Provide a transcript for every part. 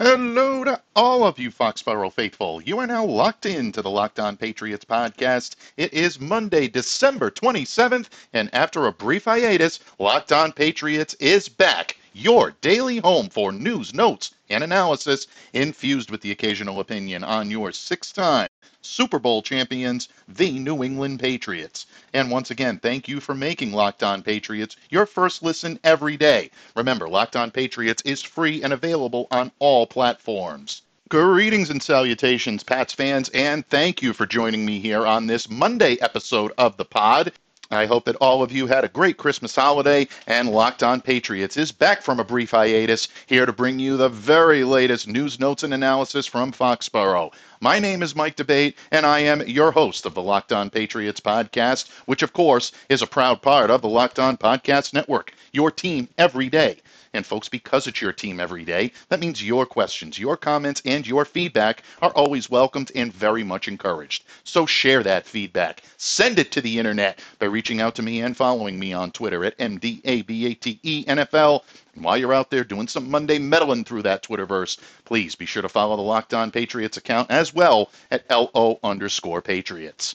Hello to all of you Foxborough faithful. You are now locked into the Locked On Patriots podcast. It is Monday, December 27th, and after a brief hiatus, Locked On Patriots is back. Your daily home for news, notes, and analysis infused with the occasional opinion on your six time Super Bowl champions, the New England Patriots. And once again, thank you for making Locked On Patriots your first listen every day. Remember, Locked On Patriots is free and available on all platforms. Greetings and salutations, Pats fans, and thank you for joining me here on this Monday episode of the pod. I hope that all of you had a great Christmas holiday, and Locked On Patriots is back from a brief hiatus, here to bring you the very latest news, notes, and analysis from Foxborough. My name is Mike D'Abate, and I am your host of the Locked On Patriots podcast, which, of course, is a proud part of the Locked On Podcast Network, your team every day. And folks, because it's your team every day, that means your questions, your comments, and your feedback are always welcomed and very much encouraged. So share that feedback. Send it to the internet by reaching out to me and following me on Twitter at MDABATENFL. And while you're out there doing some Monday meddling through that Twitterverse, please be sure to follow the Locked On Patriots account as well at LO underscore Patriots.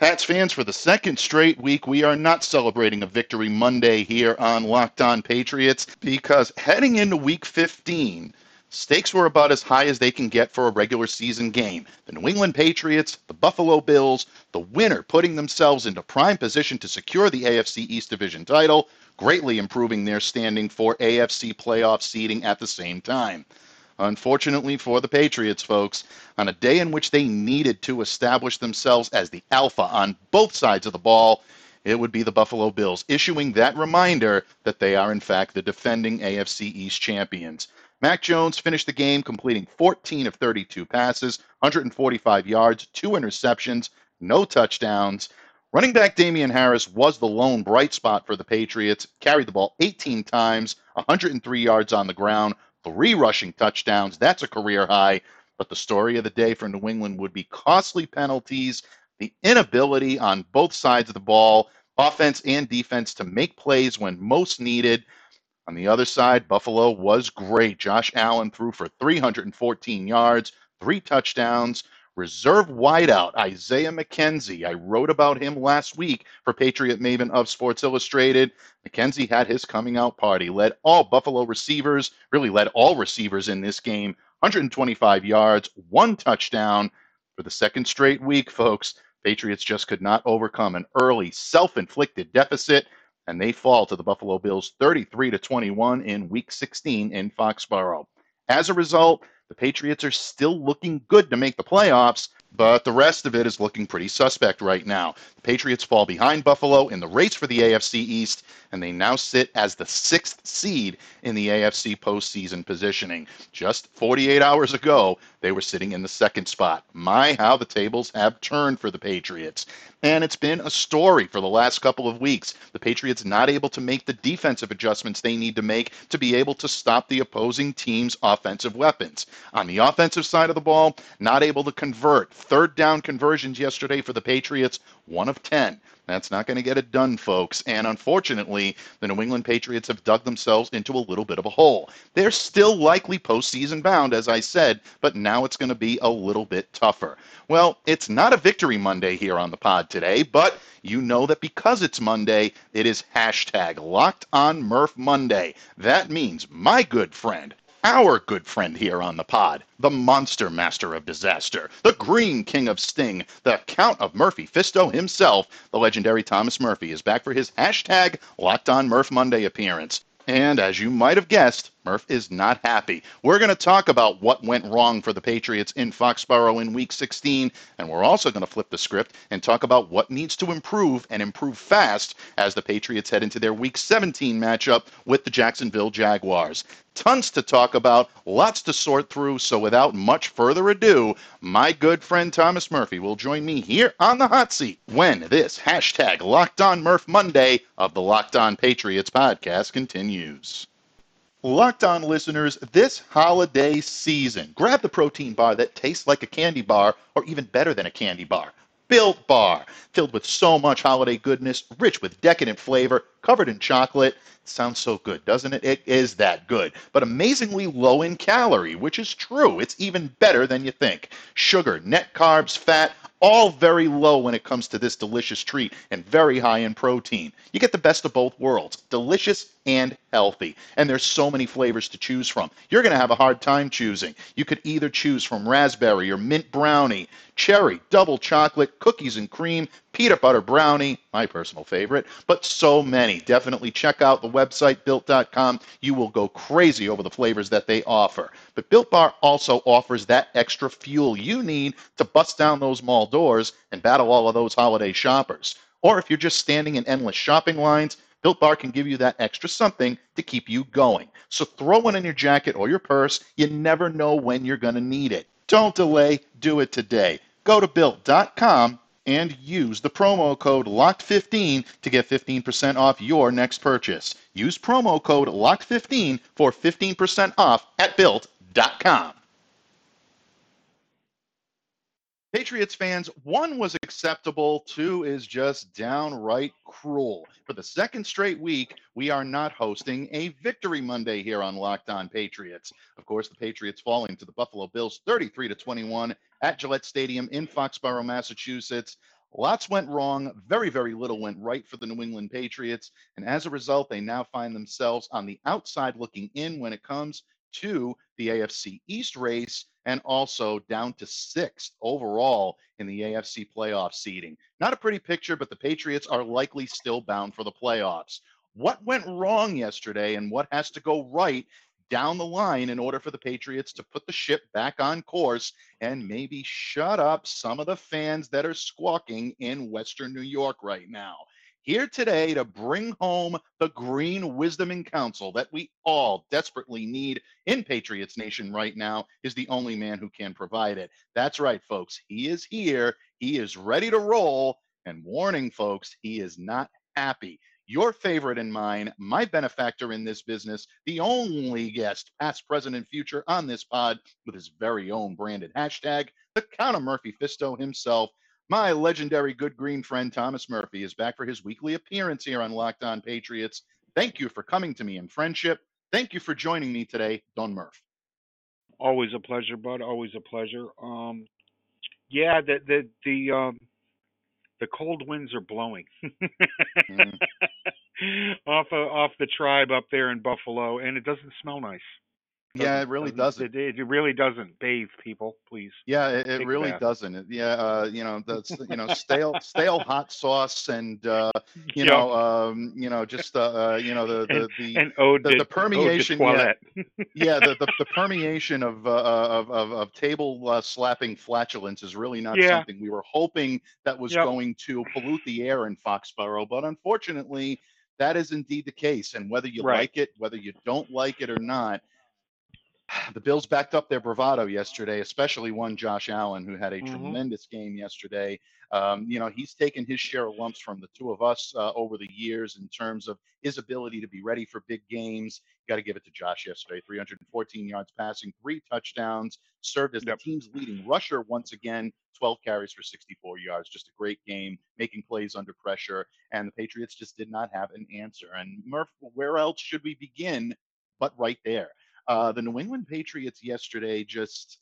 Pats fans, for the second straight week, we are not celebrating a victory Monday here on Locked On Patriots because heading into week 15, stakes were about as high as they can get for a regular season game. The New England Patriots, the Buffalo Bills, the winner putting themselves into prime position to secure the AFC East Division title, greatly improving their standing for AFC playoff seeding at the same time. Unfortunately for the Patriots, folks, on a day in which they needed to establish themselves as the alpha on both sides of the ball, it would be the Buffalo Bills issuing that reminder that they are, in fact, the defending AFC East champions. Mac Jones finished the game completing 14 of 32 passes, 145 yards, two interceptions, no touchdowns. Running back Damien Harris was the lone bright spot for the Patriots, carried the ball 18 times, 103 yards on the ground, three rushing touchdowns. That's a career high. But the story of the day for New England would be costly penalties, the inability on both sides of the ball, offense and defense, to make plays when most needed. On the other side, Buffalo was great. Josh Allen threw for 314 yards, three touchdowns. Reserve wideout Isaiah McKenzie. I wrote about him last week for Patriot Maven of Sports Illustrated. McKenzie had his coming out party, led all Buffalo receivers, really led all receivers in this game, 125 yards, one touchdown for the second straight week, folks. Patriots just could not overcome an early self-inflicted deficit and they fall to the Buffalo Bills 33 to 21 in week 16 in Foxborough. As a result, the Patriots are still looking good to make the playoffs, but the rest of it is looking pretty suspect right now. The Patriots fall behind Buffalo in the race for the AFC East, and they now sit as the sixth seed in the AFC postseason positioning. Just 48 hours ago, they were sitting in the second spot. My, how the tables have turned for the Patriots. And it's been a story for the last couple of weeks. The Patriots not able to make the defensive adjustments they need to make to be able to stop the opposing team's offensive weapons. On the offensive side of the ball, not able to convert. Third down conversions yesterday for the Patriots, one of 10. That's not going to get it done, folks. And unfortunately, the New England Patriots have dug themselves into a little bit of a hole. They're still likely postseason bound, as I said, but now it's going to be a little bit tougher. Well, it's not a victory Monday here on the pod today, but you know that because it's Monday, it is hashtag locked on Murph Monday. That means my good friend, our good friend here on the pod, the monster master of disaster, the green king of sting, the Count of Murphy Fisto himself, the legendary Thomas Murphy, is back for his hashtag Locked on Murph Monday appearance. And as you might have guessed, Murph is not happy. We're going to talk about what went wrong for the Patriots in Foxborough in Week 16, and we're also going to flip the script and talk about what needs to improve and improve fast as the Patriots head into their Week 17 matchup with the Jacksonville Jaguars. Tons to talk about, lots to sort through, so without much further ado, my good friend Thomas Murphy will join me here on the hot seat when this hashtag Locked On Murph Monday of the Locked On Patriots podcast continues. Locked on listeners, this holiday season, grab the protein bar that tastes like a candy bar or even better than a candy bar. Built Bar, filled with so much holiday goodness, rich with decadent flavor, covered in chocolate. Sounds so good, doesn't it? It is that good, but amazingly low in calorie, which is true. It's even better than you think. Sugar, net carbs, fat, all very low when it comes to this delicious treat and very high in protein. You get the best of both worlds delicious and healthy. And there's so many flavors to choose from. You're going to have a hard time choosing. You could either choose from raspberry or mint brownie, cherry, double chocolate, cookies and cream, peanut butter brownie, my personal favorite, but so many. Definitely check out the website built.com. You will go crazy over the flavors that they offer. But Built Bar also offers that extra fuel you need to bust down those mall doors and battle all of those holiday shoppers. Or if you're just standing in endless shopping lines, Built Bar can give you that extra something to keep you going. So throw one in your jacket or your purse. You never know when you're going to need it. Don't delay, do it today. Go to built.com and use the promo code LOCKED15 to get 15% off your next purchase. Use promo code LOCKED15 for 15% off at built.com. Patriots fans, one was acceptable, two is just downright cruel. For the second straight week, we are not hosting a Victory Monday here on Locked On Patriots. Of course, the Patriots falling to the Buffalo Bills 33 to 21 at Gillette Stadium in Foxborough, Massachusetts. Lots went wrong. Very, very little went right for the New England Patriots. And as a result, they now find themselves on the outside looking in when it comes to the AFC East race and also down to sixth overall in the AFC playoff seeding. Not a pretty picture, but the Patriots are likely still bound for the playoffs. What went wrong yesterday and what has to go right down the line in order for the Patriots to put the ship back on course and maybe shut up some of the fans that are squawking in Western New York right now? Here today to bring home the green wisdom and counsel that we all desperately need in Patriots Nation right now is the only man who can provide it. That's right, folks. He is here. He is ready to roll. And warning, folks, he is not happy. Your favorite and mine, my benefactor in this business, the only guest, past, present, and future on this pod with his very own branded hashtag, the Count of Murphy Fisto himself. My legendary good green friend Thomas Murphy is back for his weekly appearance here on Locked On Patriots. Thank you for coming to me in friendship. Thank you for joining me today, Don Murph. Always a pleasure, bud. Always a pleasure. Um, yeah, the the the um, the cold winds are blowing mm. off of, off the tribe up there in Buffalo, and it doesn't smell nice. Yeah, it really doesn't. It, it, really doesn't. Bathe people, please. Yeah, it, it really doesn't. Yeah, uh, you know the you know stale stale hot sauce and uh, you yeah. know um, you know just uh, uh you know the the the, and, and the, the, permeation. Yeah, yeah, the, the, the permeation of, uh, of of of table uh, slapping flatulence is really not yeah. something we were hoping that was yep. going to pollute the air in Foxborough, but unfortunately. That is indeed the case, and whether you right. like it, whether you don't like it or not, the Bills backed up their bravado yesterday, especially one Josh Allen, who had a mm-hmm. tremendous game yesterday. Um, you know, he's taken his share of lumps from the two of us uh, over the years in terms of his ability to be ready for big games. You got to give it to Josh yesterday 314 yards passing, three touchdowns, served as yep. the team's leading rusher once again, 12 carries for 64 yards. Just a great game, making plays under pressure. And the Patriots just did not have an answer. And Murph, where else should we begin but right there? Uh, the New England Patriots yesterday just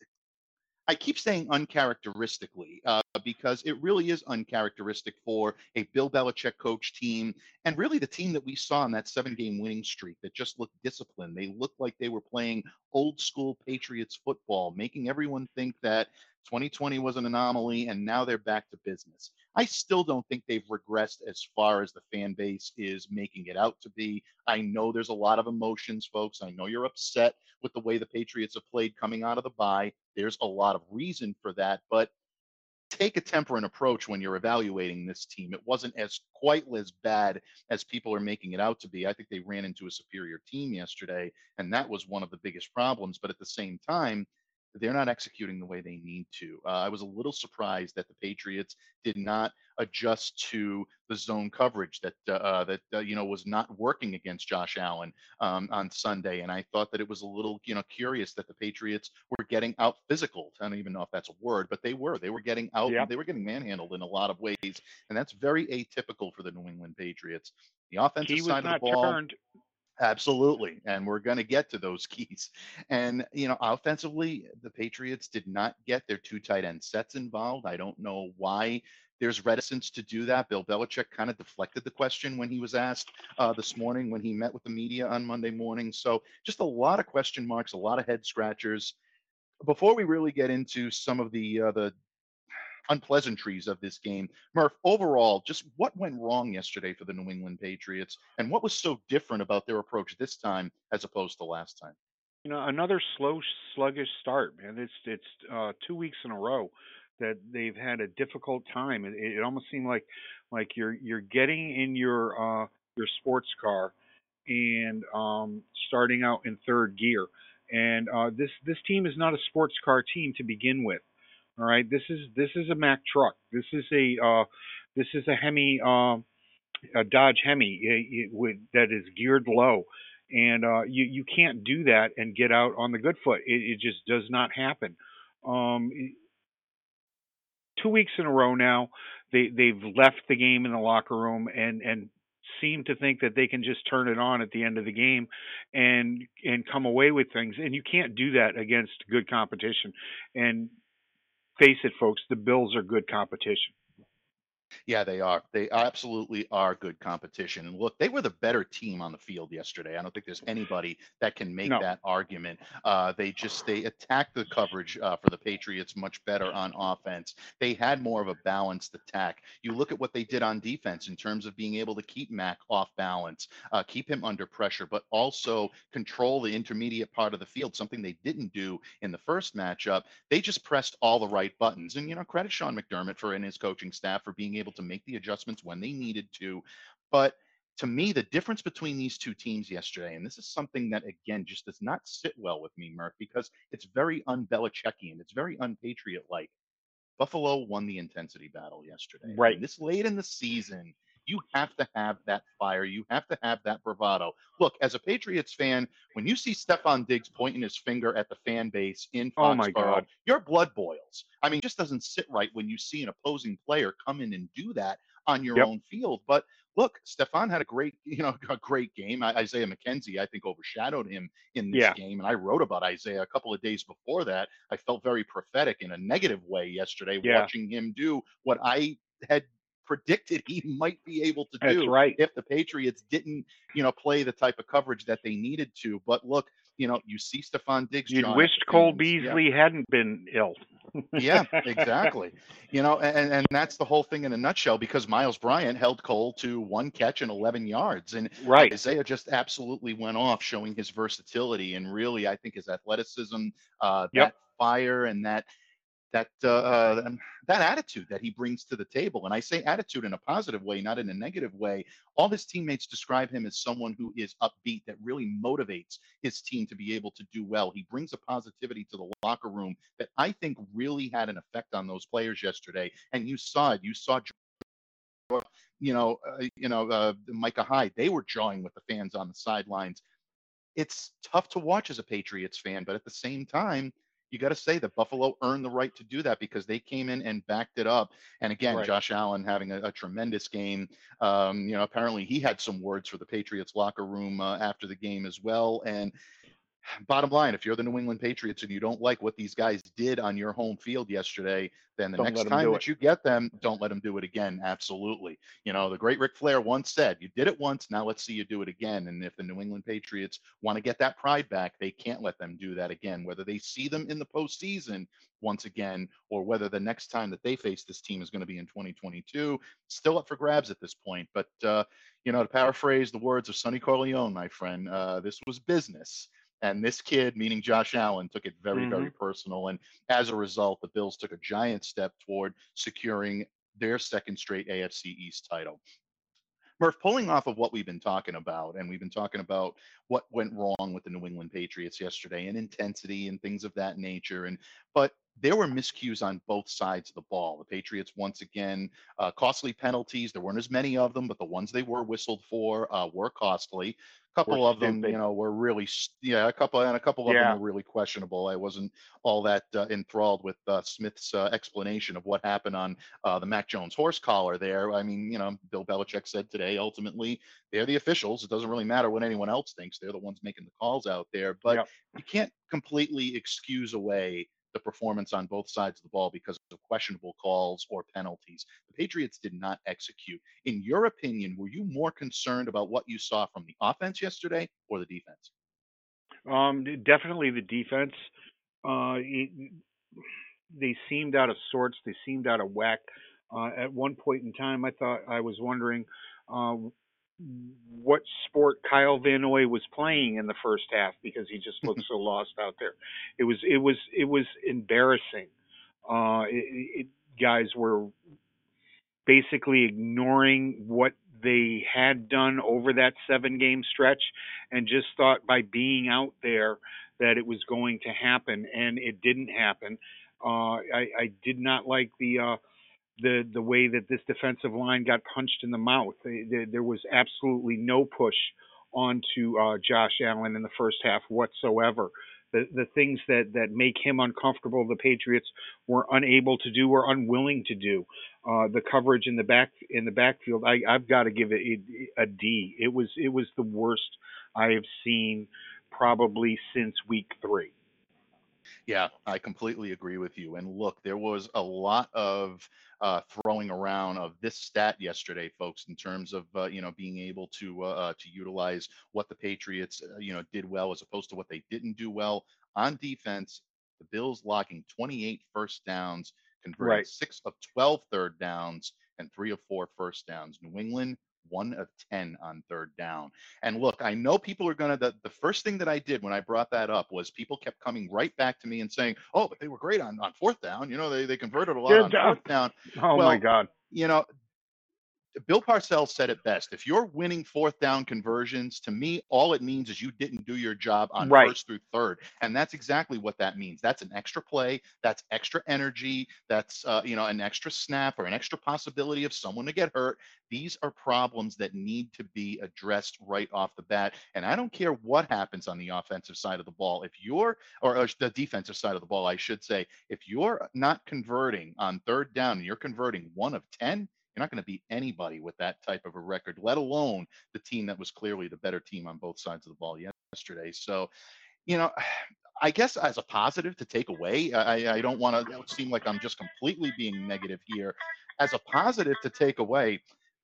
I keep saying uncharacteristically uh, because it really is uncharacteristic for a Bill Belichick coach team and really the team that we saw in that seven game winning streak that just looked disciplined. They looked like they were playing old school Patriots football, making everyone think that 2020 was an anomaly and now they're back to business. I still don't think they've regressed as far as the fan base is making it out to be. I know there's a lot of emotions, folks. I know you're upset with the way the Patriots have played coming out of the bye. There's a lot of reason for that, but take a temperate approach when you're evaluating this team. It wasn't as quite as bad as people are making it out to be. I think they ran into a superior team yesterday, and that was one of the biggest problems. But at the same time, they're not executing the way they need to. Uh, I was a little surprised that the Patriots did not adjust to the zone coverage that uh, uh, that uh, you know was not working against Josh Allen um, on Sunday, and I thought that it was a little you know curious that the Patriots were getting out physical. I don't even know if that's a word, but they were. They were getting out. Yeah. They were getting manhandled in a lot of ways, and that's very atypical for the New England Patriots. The offensive side of the ball. Turned. Absolutely. And we're going to get to those keys. And, you know, offensively, the Patriots did not get their two tight end sets involved. I don't know why there's reticence to do that. Bill Belichick kind of deflected the question when he was asked uh, this morning when he met with the media on Monday morning. So just a lot of question marks, a lot of head scratchers. Before we really get into some of the uh, the unpleasantries of this game. Murph, overall, just what went wrong yesterday for the New England Patriots, and what was so different about their approach this time as opposed to last time? You know, another slow, sluggish start, man. It's it's uh, two weeks in a row that they've had a difficult time. It, it almost seemed like like you're you're getting in your uh, your sports car and um, starting out in third gear. And uh, this this team is not a sports car team to begin with. All right, this is this is a Mack truck. This is a uh, this is a Hemi, uh, a Dodge Hemi it, it, that is geared low, and uh, you you can't do that and get out on the good foot. It, it just does not happen. Um, two weeks in a row now, they they've left the game in the locker room and and seem to think that they can just turn it on at the end of the game and and come away with things and you can't do that against good competition and face it, folks, the Bills are good competition. Yeah, they are. They absolutely are good competition. And look, they were the better team on the field yesterday. I don't think there's anybody that can make no. that argument. Uh, they just they attacked the coverage uh, for the Patriots much better on offense. They had more of a balanced attack. You look at what they did on defense in terms of being able to keep Mack off balance, uh, keep him under pressure, but also control the intermediate part of the field. Something they didn't do in the first matchup. They just pressed all the right buttons. And you know, credit Sean McDermott for and his coaching staff for being able to make the adjustments when they needed to. But to me, the difference between these two teams yesterday, and this is something that again just does not sit well with me, Murph, because it's very un-Belichickian, it's very unpatriot-like. Buffalo won the intensity battle yesterday. Right. And this late in the season, you have to have that fire. You have to have that bravado. Look, as a Patriots fan, when you see Stefon Diggs pointing his finger at the fan base in Foxborough, oh my God. your blood boils. I mean, it just doesn't sit right when you see an opposing player come in and do that on your yep. own field. But look, Stefon had a great, you know, a great game. Isaiah McKenzie, I think, overshadowed him in this yeah. game. And I wrote about Isaiah a couple of days before that. I felt very prophetic in a negative way yesterday, yeah. watching him do what I had predicted he might be able to do That's right. if the Patriots didn't, you know, play the type of coverage that they needed to. But look, you know, you see Stefon Diggs. You wished Cole Beasley yeah. hadn't been ill. yeah, exactly. You know, and, and that's the whole thing in a nutshell because Myles Bryant held Cole to one catch and 11 yards. And right. Isaiah just absolutely went off, showing his versatility and really, I think, his athleticism, uh, yep. that fire and that that uh, uh that attitude that he brings to the table. And I say attitude in a positive way, not in a negative way. All his teammates describe him as someone who is upbeat, that really motivates his team to be able to do well. He brings a positivity to the locker room that I think really had an effect on those players yesterday. And you saw it. You saw you know, uh, you know, uh, Micah Hyde, they were jawing with the fans on the sidelines. It's tough to watch as a Patriots fan, but at the same time, you got to say that Buffalo earned the right to do that because they came in and backed it up. And again, right. Josh Allen having a, a tremendous game. Um, you know, apparently he had some words for the Patriots locker room uh, after the game as well. And bottom line, if you're the New England Patriots and you don't like what these guys did on your home field yesterday, then the Don't next time that you get them, don't let them do it again. Absolutely. You know, the great Ric Flair once said, You did it once, now let's see you do it again. And if the New England Patriots want to get that pride back, they can't let them do that again, whether they see them in the postseason once again or whether the next time that they face this team is going to be in 2022. Still up for grabs at this point. But, uh, you know, to paraphrase the words of Sonny Corleone, my friend, uh, this was business. And this kid, meaning Josh Allen, took it very, Mm-hmm. very personal. And as a result, the Bills took a giant step toward securing their second straight AFC East title. Murph, pulling off of what we've been talking about, and we've been talking about what went wrong with the New England Patriots yesterday and intensity and things of that nature. And but there were miscues on both sides of the ball. The Patriots once again uh, costly penalties. There weren't as many of them, but the ones they were whistled for uh, were costly. A couple Were of them, you know, were really yeah, a couple and a couple of Yeah. them were really questionable. I wasn't all that uh, enthralled with uh, Smith's uh, explanation of what happened on uh, the Mac Jones horse collar there. I mean, you know, Bill Belichick said today, ultimately, they're the officials. It doesn't really matter what anyone else thinks. They're the ones making the calls out there. But Yep. you can't completely excuse away the performance on both sides of the ball because of questionable calls or penalties. The Patriots did not execute. In your opinion, were you more concerned about what you saw from the offense yesterday or the defense? Um, definitely the defense. Uh, they seemed out of sorts. They seemed out of whack. Uh, at one point in time, I thought I was wondering uh, what sport Kyle Van Noy was playing in the first half because he just looked so lost out there. It was it was it was embarrassing. Uh, it, it, guys were basically ignoring what they had done over that seven game stretch and just thought by being out there that it was going to happen and it didn't happen. Uh, I, I did not like the uh, the the way that this defensive line got punched in the mouth. There, was absolutely no push onto uh, Josh Allen in the first half whatsoever. The the things that that make him uncomfortable, the Patriots were unable to do or unwilling to do. Uh, the coverage in the back in the backfield, I, I've got to give it a, a D. It was it was the worst I have seen probably since week three. Yeah, I completely agree with you. And look, there was a lot of uh, throwing around of this stat yesterday, folks, in terms of uh, you know being able to uh, uh, to utilize what the Patriots uh, you know did well as opposed to what they didn't do well on defense. The Bills locking 28 first downs, converting Right. six of 12 third downs, and three of four first downs. New England one of 10 on third down. And look, I know people are going to, the, the first thing that I did when I brought that up was people kept coming right back to me and saying, oh, but they were great on, on fourth down. You know, they, they converted a lot Yeah, on uh, fourth down. Oh Well, my God! You know, Bill Parcells said it best. If you're winning fourth down conversions, to me, all it means is you didn't do your job on Right. first through third, and that's exactly what that means. That's an extra play. That's extra energy. That's uh, you know an extra snap or an extra possibility of someone to get hurt. These are problems that need to be addressed right off the bat. And I don't care what happens on the offensive side of the ball. If you're or, or the defensive side of the ball, I should say, if you're not converting on third down and you're converting one of ten you're not going to beat anybody with that type of a record, let alone the team that was clearly the better team on both sides of the ball yesterday. So, you know, I guess as a positive to take away, I, I don't want to seem like I'm just completely being negative here. As a positive to take away,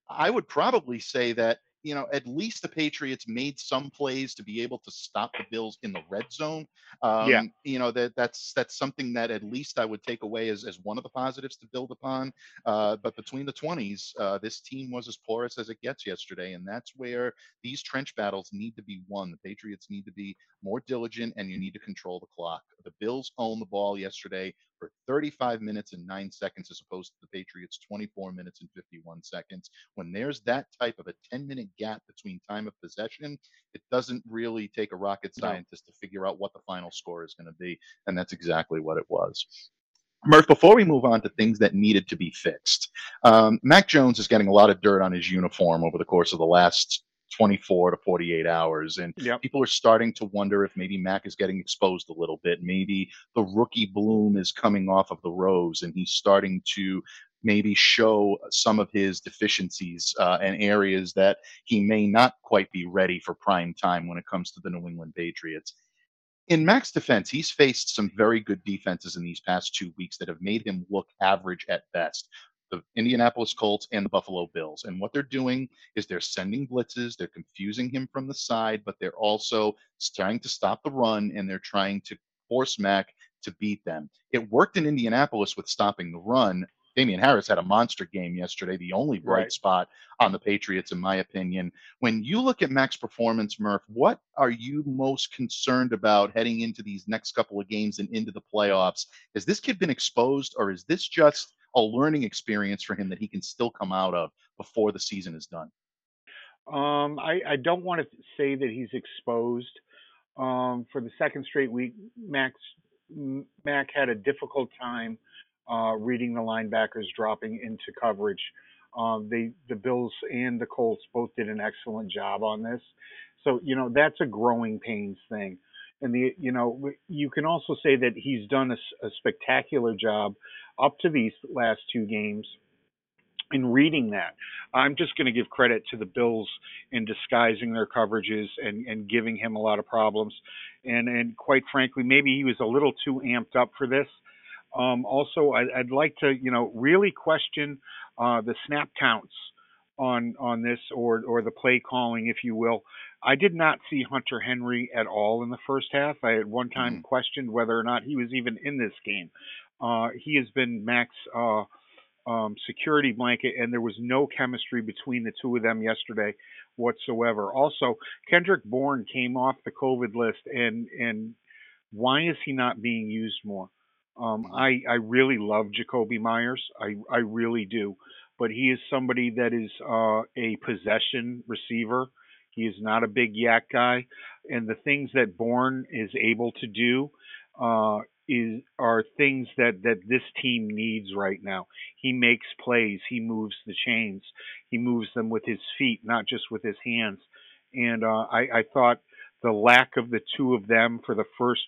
I would probably say that you know at least the Patriots made some plays to be able to stop the Bills in the red zone. Um, Yeah. You know that that's that's something that at least I would take away as as one of the positives to build upon. Uh, but between the 20s, uh, this team was as porous as it gets yesterday, and that's where these trench battles need to be won. The Patriots need to be more diligent, and you need to control the clock. The Bills owned the ball yesterday for 35 minutes and nine seconds, as opposed to the Patriots 24 minutes and 51 seconds. When there's that type of a 10 minute gap between time of possession, it doesn't really take a rocket No. scientist to figure out what the final score is going to be, and that's exactly what it was. Murph, before we move on to things that needed to be fixed, um, Mac Jones is getting a lot of dirt on his uniform over the course of the last 24 to 48 hours. And Yep. people are starting to wonder if maybe Mac is getting exposed a little bit. Maybe the rookie bloom is coming off of the rose and he's starting to maybe show some of his deficiencies uh, and areas that he may not quite be ready for prime time when it comes to the New England Patriots. in Mac's defense, he's faced some very good defenses in these past two weeks that have made him look average at best. The Indianapolis Colts and the Buffalo Bills. And what they're doing is they're sending blitzes, they're confusing him from the side, but they're also trying to stop the run and they're trying to force Mac to beat them. It worked in Indianapolis with stopping the run. Damien Harris had a monster game yesterday, the only bright Right. spot on the Patriots, in my opinion. When you look at Mac's performance, Murph, what are you most concerned about heading into these next couple of games and into the playoffs? Has this kid been exposed, or is this just a learning experience for him that he can still come out of before the season is done? Um, I, I don't want to say that he's exposed. Um, for the second straight week, Max Mac had a difficult time uh, reading the linebackers dropping into coverage. Um, they the Bills and the Colts both did an excellent job on this. So you know that's a growing pains thing. And the you know you can also say that he's done a spectacular job up to these last two games in reading that. I'm just going to give credit to the Bills in disguising their coverages and, and giving him a lot of problems. And and quite frankly, maybe he was a little too amped up for this. Um, also, I, I'd like to you know really question uh, the snap counts on on this or or the play calling, if you will. I did not see Hunter Henry at all in the first half. I at one time Mhm. questioned whether or not he was even in this game. Uh, he has been Max. Uh, um, security blanket, and there was no chemistry between the two of them yesterday whatsoever. Also, Kendrick Bourne came off the COVID list, and and why is he not being used more? Um, I I really love Jakobi Meyers, I I really do, but he is somebody that is uh, a possession receiver. He is not a big YAC guy, and the things that Bourne is able to do uh, is are things that that this team needs right now. He makes plays. He moves the chains. He moves them with his feet, not just with his hands. And uh, I, I thought the lack of the two of them for the first,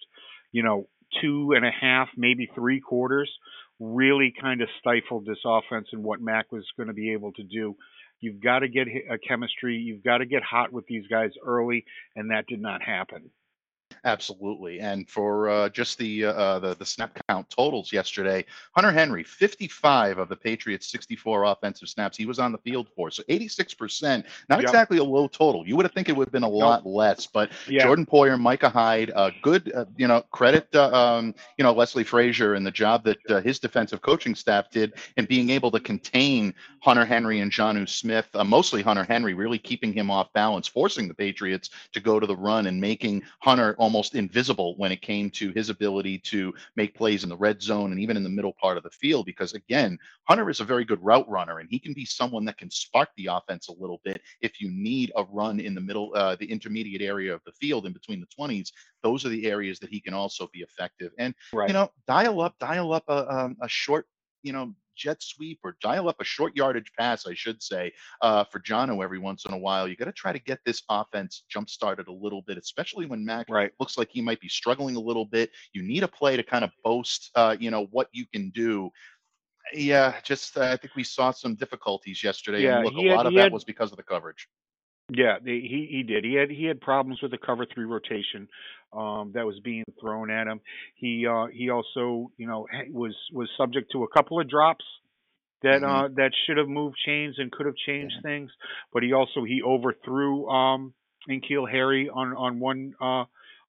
you know, two and a half, maybe three quarters, really kind of stifled this offense and what Mac was going to be able to do. You've got to get a chemistry. You've got to get hot with these guys early, and that did not happen. Absolutely. And for uh, just the, uh, uh, the the snap count totals yesterday, Hunter Henry, 55 of the Patriots' 64 offensive snaps, he was on the field for. So 86%, not Yep. exactly a low total. You would have think it would have been a lot less, but Yeah. Jordan Poyer, Micah Hyde, uh, good, uh, you know, credit, uh, um, you know, Leslie Frazier and the job that uh, his defensive coaching staff did in being able to contain Hunter Henry and Jonnu Smith, uh, mostly Hunter Henry, really keeping him off balance, forcing the Patriots to go to the run and making Hunter almost invisible when it came to his ability to make plays in the red zone and even in the middle part of the field. Because again, Hunter is a very good route runner and he can be someone that can spark the offense a little bit if you need a run in the middle, uh, the intermediate area of the field in between the 20s. Those are the areas that he can also be effective. And Right. you know, dial up, dial up a, um, a short, you know, jet sweep or dial up a short yardage pass, I should say, uh, for Jonnu every once in a while. You got to try to get this offense jump started a little bit, especially when Mac Right. looks like he might be struggling a little bit. You need a play to kind of boast, uh, you know, what you can do. Yeah, just uh, I think we saw some difficulties yesterday, Yeah, and look, a had- lot of that had- was because of the coverage. Yeah, the, he he did. He had he had problems with the cover three rotation um, that was being thrown at him. He uh, he also you know was was subject to a couple of drops that Mhm. uh, that should have moved chains and could have changed things. But he also he overthrew um, N'Keal Harry on on one uh,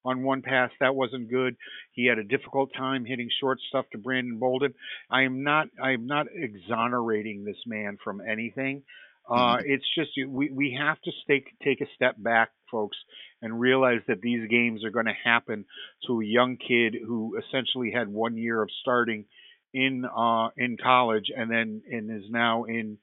on one pass that wasn't good. He had a difficult time hitting short stuff to Brandon Bolden. I am not I am not exonerating this man from anything. Uh, it's just we we have to take take a step back, folks, and realize that these games are going to happen to a young kid who essentially had one year of starting in uh, in college and then and is now in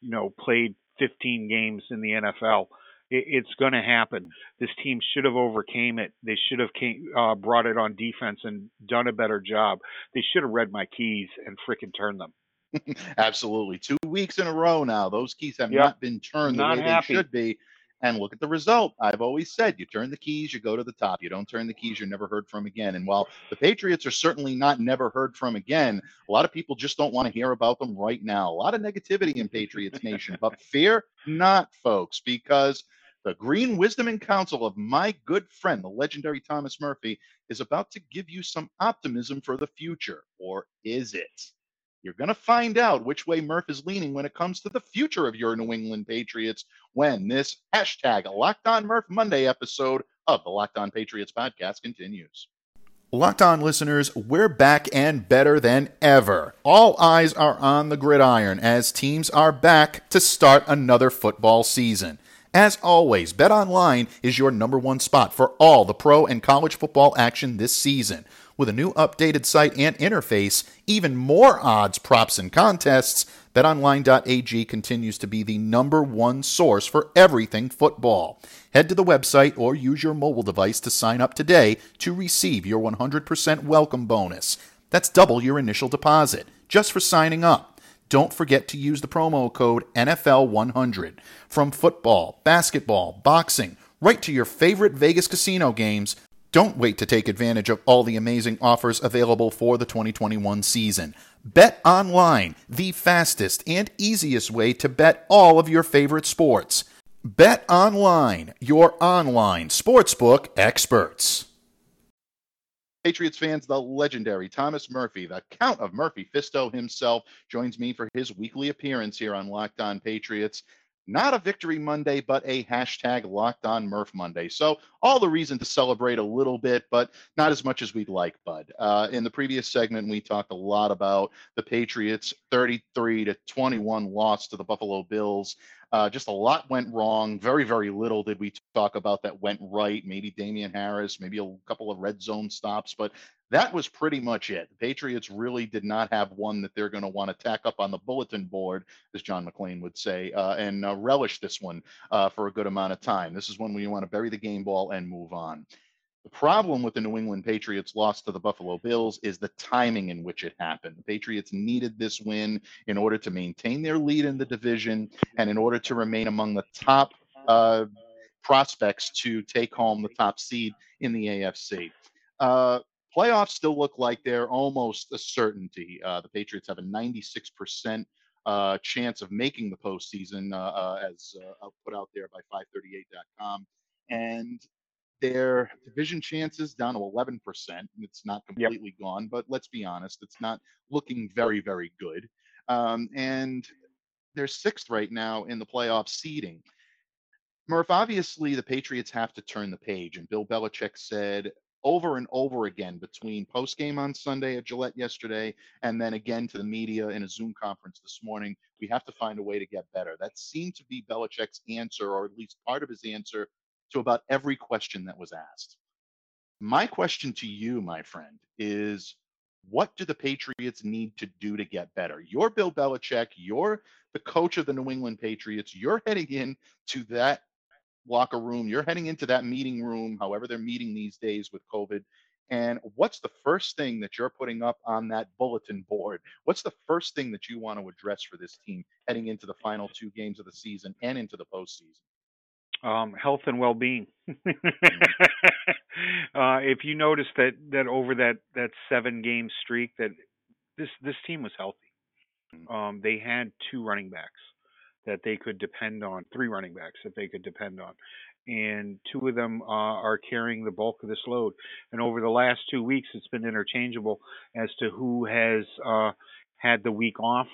you know played 15 games in the NFL. It, it's going to happen. This team should have overcame it. They should have came, uh, brought it on defense and done a better job. They should have read my keys and frickin' turned them. Absolutely. Two weeks in a row now. Those keys have Yep. not been turned Not the way happy. they should be. And look at the result. I've always said you turn the keys, you go to the top. You don't turn the keys, you're never heard from again. And while the Patriots are certainly not never heard from again, a lot of people just don't want to hear about them right now. A lot of negativity in Patriots Nation, but fear not, folks, because The green wisdom and counsel of my good friend, the legendary Thomas Murphy, is about to give you some optimism for the future. Or is it? You're going to find out which way Murph is leaning when it comes to the future of your New England Patriots when this hashtag Locked On Murph Monday episode of the Locked On Patriots podcast continues. Locked On listeners, we're back and better than ever. All eyes are on the gridiron as teams are back to start another football season. As always, BetOnline is your number one spot for all the pro and college football action this season. With a new updated site and interface, even more odds, props, and contests, BetOnline.ag continues to be the number one source for everything football. Head to the website or use your mobile device to sign up today to receive your 100% welcome bonus. That's double your initial deposit just for signing up. Don't forget to use the promo code NFL100. From football, basketball, boxing, right to your favorite Vegas casino games, don't wait to take advantage of all the amazing offers available for the 2021 season. Bet online, the fastest and easiest way to bet all of your favorite sports. Bet online, your online sportsbook experts. Patriots fans, the legendary Thomas Murphy, the Count of Murphy Fisto himself, joins me for his weekly appearance here on Locked On Patriots. Not a victory Monday, but a hashtag Locked On Murph Monday. So all the reason to celebrate a little bit, but not as much as we'd like, Bud. Uh, in the previous segment, we talked a lot about the Patriots' 33 to 21 loss to the Buffalo Bills. Uh, just a lot went wrong. Very, very little did we talk about that went right. Maybe Damien Harris, maybe a couple of red zone stops, but that was pretty much it. The Patriots really did not have one that they're going to want to tack up on the bulletin board, as John McLean would say, uh, and uh, relish this one uh, for a good amount of time. This is when we want to bury the game ball and move on. The problem with the New England Patriots' loss to the Buffalo Bills is the timing in which it happened. The Patriots needed this win in order to maintain their lead in the division and in order to remain among the top uh, prospects to take home the top seed in the AFC. Uh, playoffs still look like they're almost a certainty. Uh, the Patriots have a 96% uh, chance of making the postseason, uh, uh, as put out there by 538.com. And their division chances down to 11%. It's not completely yep. gone, but let's be honest, it's not looking very, very good. Um, and they're sixth right now in the playoff seeding. Murph, obviously the Patriots have to turn the page, and Bill Belichick said over and over again between post game on Sunday at Gillette yesterday and then again to the media in a Zoom conference this morning. We have to find a way to get better. That seemed to be Belichick's answer, or at least part of his answer to about every question that was asked. My question to you, my friend, is what do the Patriots need to do to get better? You're Bill Belichick, you're the coach of the New England Patriots, you're heading in to that locker room, you're heading into that meeting room, however they're meeting these days with COVID. And what's the first thing that you're putting up on that bulletin board? What's the first thing that you want to address for this team heading into the final two games of the season and into the postseason? Um, health and well-being. uh, if you notice that that over that that seven game streak that this this team was healthy. Um, they had two running backs that they could depend on, three running backs that they could depend on, and two of them uh, are carrying the bulk of this load. And over the last two weeks, it's been interchangeable as to who has uh, had the week off,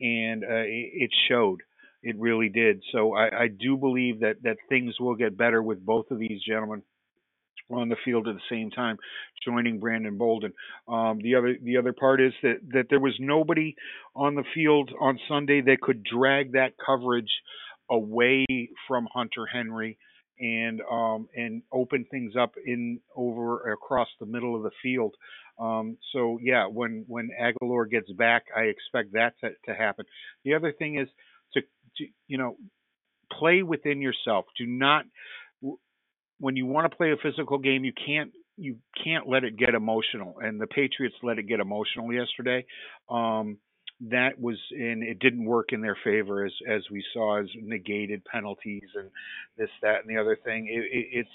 and uh, it showed. It really did. So I, I do believe that that things will get better with both of these gentlemen on the field at the same time, joining Brandon Bolden. Um, the other the other part is that that there was nobody on the field on Sunday that could drag that coverage away from Hunter Henry and um, and open things up in over across the middle of the field. Um, so yeah, when when Agholor gets back, I expect that to, to happen. The other thing is to, you know, play within yourself. Do not when you want to play a physical game, you can't you can't let it get emotional. And the Patriots let it get emotional yesterday. Um, that was and it didn't work in their favor as as we saw as negated penalties and this that and the other thing. It, it, it's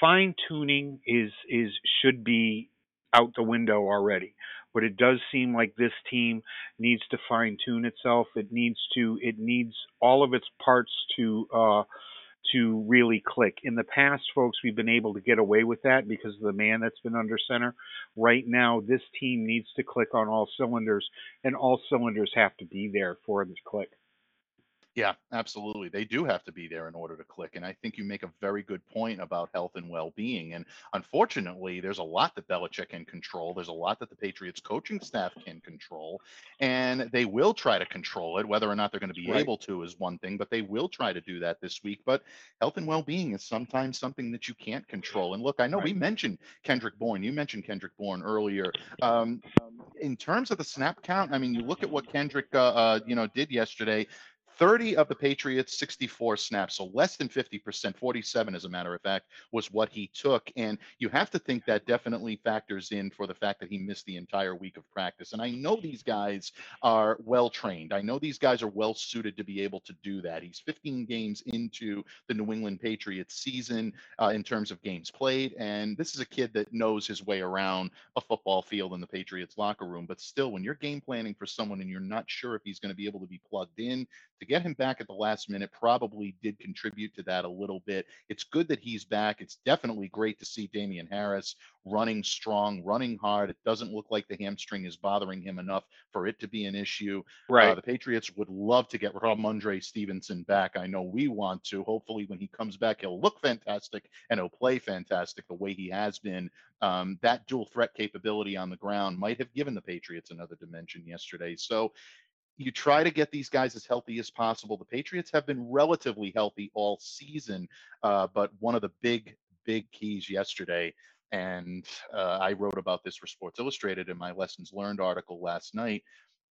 fine tuning is is should be out the window already. But it does seem like this team needs to fine tune itself. It needs to it needs all of its parts to uh, to really click. In the past, folks, we've been able to get away with that because of the man that's been under center. Right now, this team needs to click on all cylinders, and all cylinders have to be there for it to click. Yeah, absolutely. They do have to be there in order to click. And I think you make a very good point about health and well being. And unfortunately, there's a lot that Belichick can control. There's a lot that the Patriots coaching staff can control. And they will try to control it. Whether or not they're going to be Right. able to is one thing, but they will try to do that this week. But health and well being is sometimes something that you can't control. And look, I know we mentioned Kendrick Bourne. You mentioned Kendrick Bourne earlier. Um, in terms of the snap count, I mean, you look at what Kendrick, uh, uh, you know, did yesterday. 30 of the Patriots, 64 snaps, so less than 50%, 47 as a matter of fact, was what he took. And you have to think that definitely factors in for the fact that he missed the entire week of practice. And I know these guys are well trained. I know these guys are well suited to be able to do that. He's 15 games into the New England Patriots season uh, in terms of games played. And this is a kid that knows his way around a football field in the Patriots locker room. But still, when you're game planning for someone and you're not sure if he's going to be able to be plugged in, to get him back at the last minute probably did contribute to that a little bit. It's good that he's back. It's definitely great to see Damien Harris running strong, running hard. It doesn't look like the hamstring is bothering him enough for it to be an issue. Right. Uh, the Patriots would love to get Rhamondre Stevenson back. I know we want to. Hopefully, when he comes back, he'll look fantastic and he'll play fantastic the way he has been. Um, that dual threat capability on the ground might have given the Patriots another dimension yesterday. So you try to get these guys as healthy as possible. The Patriots have been relatively healthy all season, uh, but one of the big, big keys yesterday, and uh, I wrote about this for Sports Illustrated in my lessons learned article last night.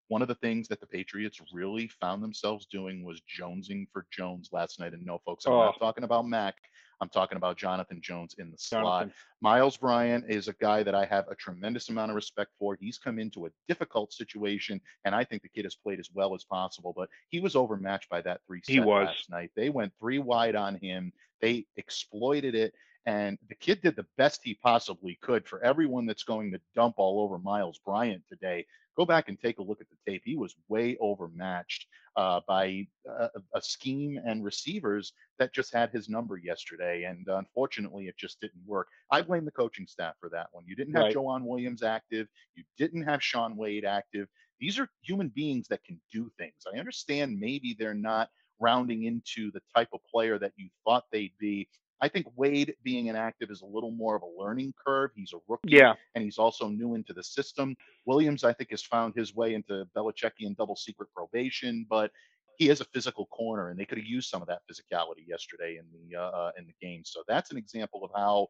One of the things that the Patriots really found themselves doing was jonesing for Jones last night. And no, folks, I'm not Oh. talking about Mac. I'm talking about Jonathan Jones in the slot. Jonathan. Myles Bryant is a guy that I have a tremendous amount of respect for. He's come into a difficult situation, and I think the kid has played as well as possible. But he was overmatched by that three He set was. last night. They went three wide on him. They exploited it, and the kid did the best he possibly could. For everyone that's going to dump all over Myles Bryant today, go back and take a look at the tape. He was way overmatched uh, by a, a scheme and receivers that just had his number yesterday. And unfortunately, it just didn't work. I blame the coaching staff for that one. You didn't have Right. Joejuan Williams active, you didn't have Shaun Wade active. These are human beings that can do things. I understand maybe they're not rounding into the type of player that you thought they'd be. I think Wade being inactive is a little more of a learning curve. He's a rookie Yeah. and he's also new into the system. Williams, I think, has found his way into Belichickian double secret probation, but he is a physical corner, and they could have used some of that physicality yesterday in the uh, uh, in the game. So that's an example of how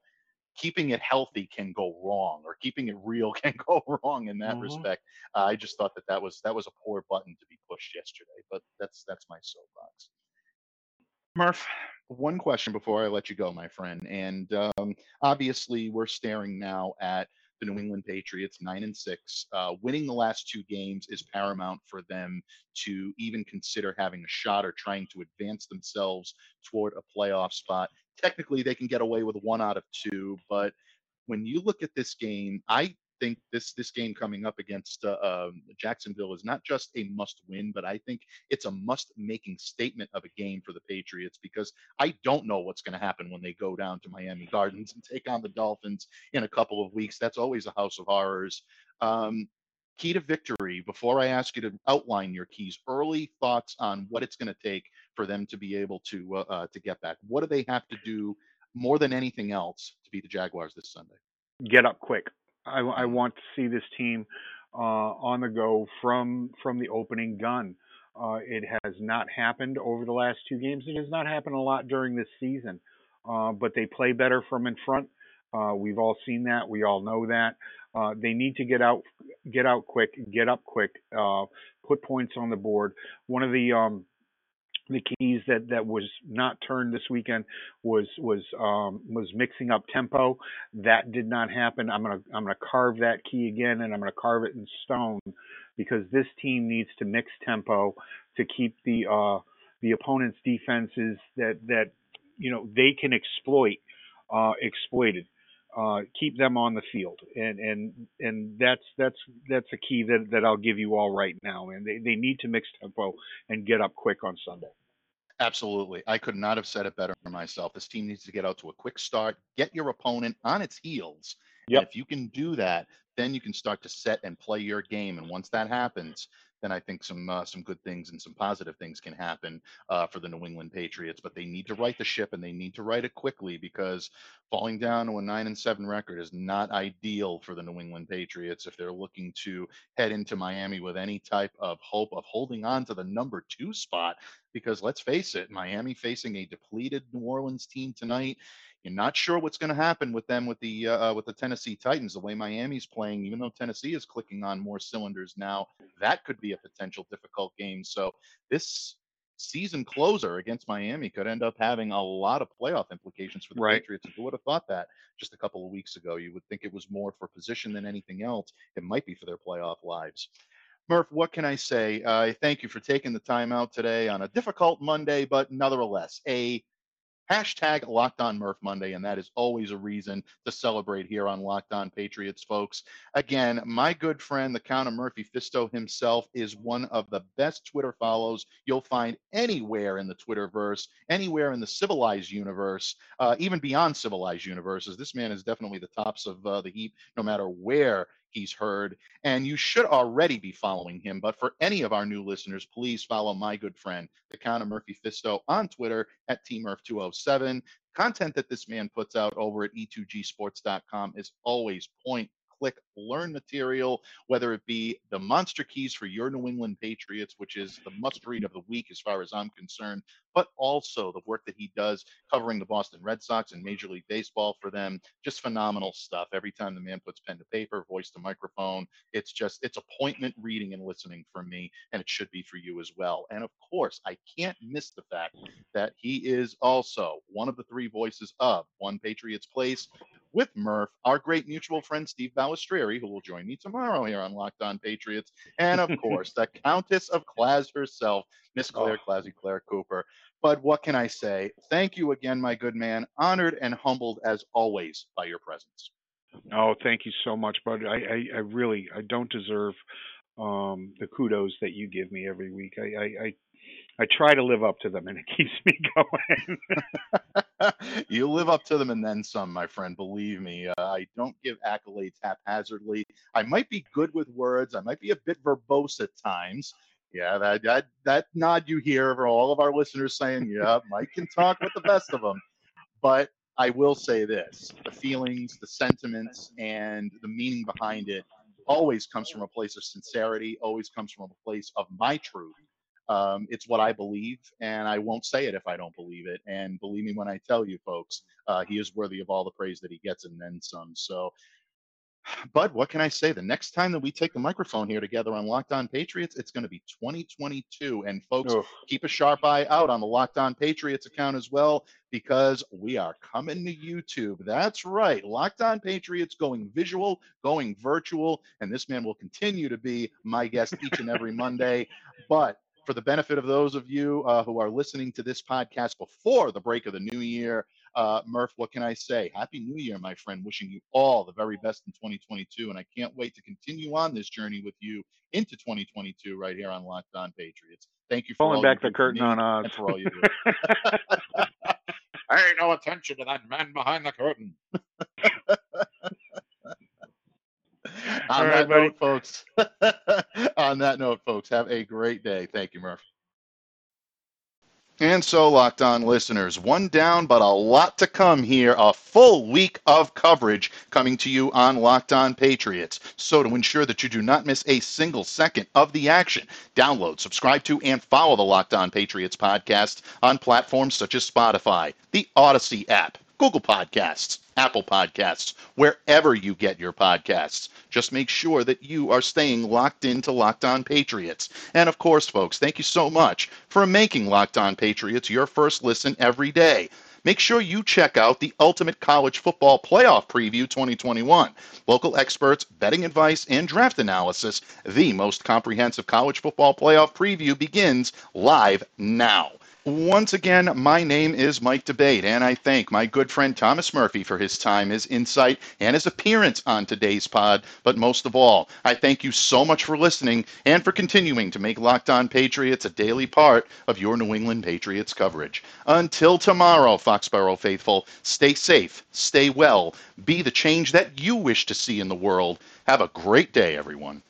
keeping it healthy can go wrong, or keeping it real can go wrong in that Mhm. respect. Uh, I just thought that that was that was a poor button to be pushed yesterday, but that's that's my soapbox. Murph, one question before I let you go, my friend. And um, obviously, we're staring now at the New England Patriots, nine and six. Uh, winning the last two games is paramount for them to even consider having a shot or trying to advance themselves toward a playoff spot. Technically, they can get away with one out of two, but when you look at this game, I think this this game coming up against uh, um, Jacksonville is not just a must win, but I think it's a must making statement of a game for the Patriots because I don't know what's going to happen when they go down to Miami Gardens and take on the Dolphins in a couple of weeks. That's always a house of horrors. Um, key to victory, before I ask you to outline your keys, early thoughts on what it's going to take for them to be able to uh, uh, to get back. What do they have to do more than anything else to beat the Jaguars this Sunday? get up quick. I, I want to see this team uh, on the go from from the opening gun. Uh, it has not happened over the last two games. It has not happened a lot during this season, uh, but they play better from in front. Uh, we've all seen that. We all know that. Uh, they need to get out, get out quick, get up quick, uh, put points on the board. One of the um, the keys that that was not turned this weekend was was um was mixing up tempo that did not happen i'm to i'm to carve that key again and i'm to carve it in stone because this team needs to mix tempo to keep the uh the opponent's defenses that that you know they can exploit uh exploited uh, keep them on the field, and and and that's that's that's a key that that I'll give you all right now. And they they need to mix tempo and get up quick on Sunday. Absolutely. I could not have said it better myself. This team needs to get out to a quick start, get your opponent on its heels. Yep. And if you can do that, then you can start to set and play your game. And once that happens, then I think some uh, some good things and some positive things can happen uh, for the New England Patriots. But they need to right the ship and they need to right it quickly because falling down to a nine and seven record is not ideal for the New England Patriots if they're looking to head into Miami with any type of hope of holding on to the number two spot. Because let's face it, Miami facing a depleted New Orleans team tonight you're not sure what's going to happen with them with the uh, uh, with the Tennessee Titans. The way Miami's playing, even though Tennessee is clicking on more cylinders now, that could be a potential difficult game. So this season closer against Miami could end up having a lot of playoff implications for the right. Patriots. Who would have thought that just a couple of weeks ago? You would think it was more for position than anything else. It might be for their playoff lives. Murph, what can I say? I uh, thank you for taking the time out today on a difficult Monday, but nonetheless, a hashtag Locked On Murph Monday, and that is always a reason to celebrate here on Locked On Patriots, folks. Again, my good friend, the Count of Murphy Fisto himself, is one of the best Twitter follows you'll find anywhere in the Twitterverse, anywhere in the civilized universe, uh, even beyond civilized universes. This man is definitely the tops of uh, the heap, no matter where he's heard. And you should already be following him. But for any of our new listeners, please follow my good friend, the Count of Murphy Fisto, on Twitter at TMurph207. Content that this man puts out over at e2gsports.com is always point click learn material, whether it be the monster keys for your New England Patriots, which is the must read of the week as far as I'm concerned, but also the work that he does covering the Boston Red Sox and Major League Baseball for them. Just phenomenal stuff. Every time the man puts pen to paper, voice to microphone, it's just, it's appointment reading and listening for me, and it should be for you as well. And of course, I can't miss the fact that he is also one of the three voices of One Patriots Place, with Murph, our great mutual friend Steve Balistrieri, who will join me tomorrow here on Locked On Patriots, and of course the Countess of Claz herself, Miss Claire oh. Classy Claire Cooper. But what can I say? Thank you again, my good man. Honored and humbled as always by your presence. Oh, thank you so much, bud. I, I, I really I don't deserve um, the kudos that you give me every week. I, I, I I try to live up to them, and it keeps me going. you live up to them and then some, my friend. Believe me, uh, I don't give accolades haphazardly. I might be good with words. I might be a bit verbose at times. Yeah, that that that nod you hear for all of our listeners saying, "Yeah, Mike can talk with the best of them." But I will say this: the feelings, the sentiments, and the meaning behind it always comes from a place of sincerity. Always comes from a place of my truth um, it's what I believe, and I won't say it if I don't believe it. And believe me when I tell you, folks, uh, he is worthy of all the praise that he gets and then some. So, Bud, what can I say? The next time that we take the microphone here together on Locked On Patriots, it's going to be 2022. And folks, keep a sharp eye out on the Locked On Patriots account as well, because we are coming to YouTube. That's right. Locked On Patriots going visual, going virtual. And this man will continue to be my guest each and every Monday. But for the benefit of those of you uh, who are listening to this podcast before the break of the new year, uh, Murph, what can I say? Happy New Year, my friend. Wishing you all the very best in 2022. And I can't wait to continue on this journey with you into 2022 right here on Locked On Patriots. Thank you for pulling back the curtain on us. And for all you do. Pay no attention to that man behind the curtain. on right, that buddy. note, folks. on that note, folks, have a great day. Thank you, Murph. And so, locked on listeners, one down, but a lot to come here. A full week of coverage coming to you on Locked On Patriots. So, to ensure that you do not miss a single second of the action, download, subscribe to, and follow the Locked On Patriots podcast on platforms such as Spotify, the Odyssey app, Google Podcasts, Apple Podcasts, wherever you get your podcasts. Just make sure that you are staying locked into Locked On Patriots. And of course, folks, thank you so much for making Locked On Patriots your first listen every day. Make sure you check out the Ultimate College Football Playoff Preview 2021. Local experts, betting advice, and draft analysis. The most comprehensive college football playoff preview begins live now. Once again, my name is Mike D'Abate, and I thank my good friend Thomas Murphy for his time, his insight, and his appearance on today's pod. But most of all, I thank you so much for listening and for continuing to make Locked On Patriots a daily part of your New England Patriots coverage. Until tomorrow, Foxborough faithful, stay safe, stay well, be the change that you wish to see in the world. Have a great day, everyone.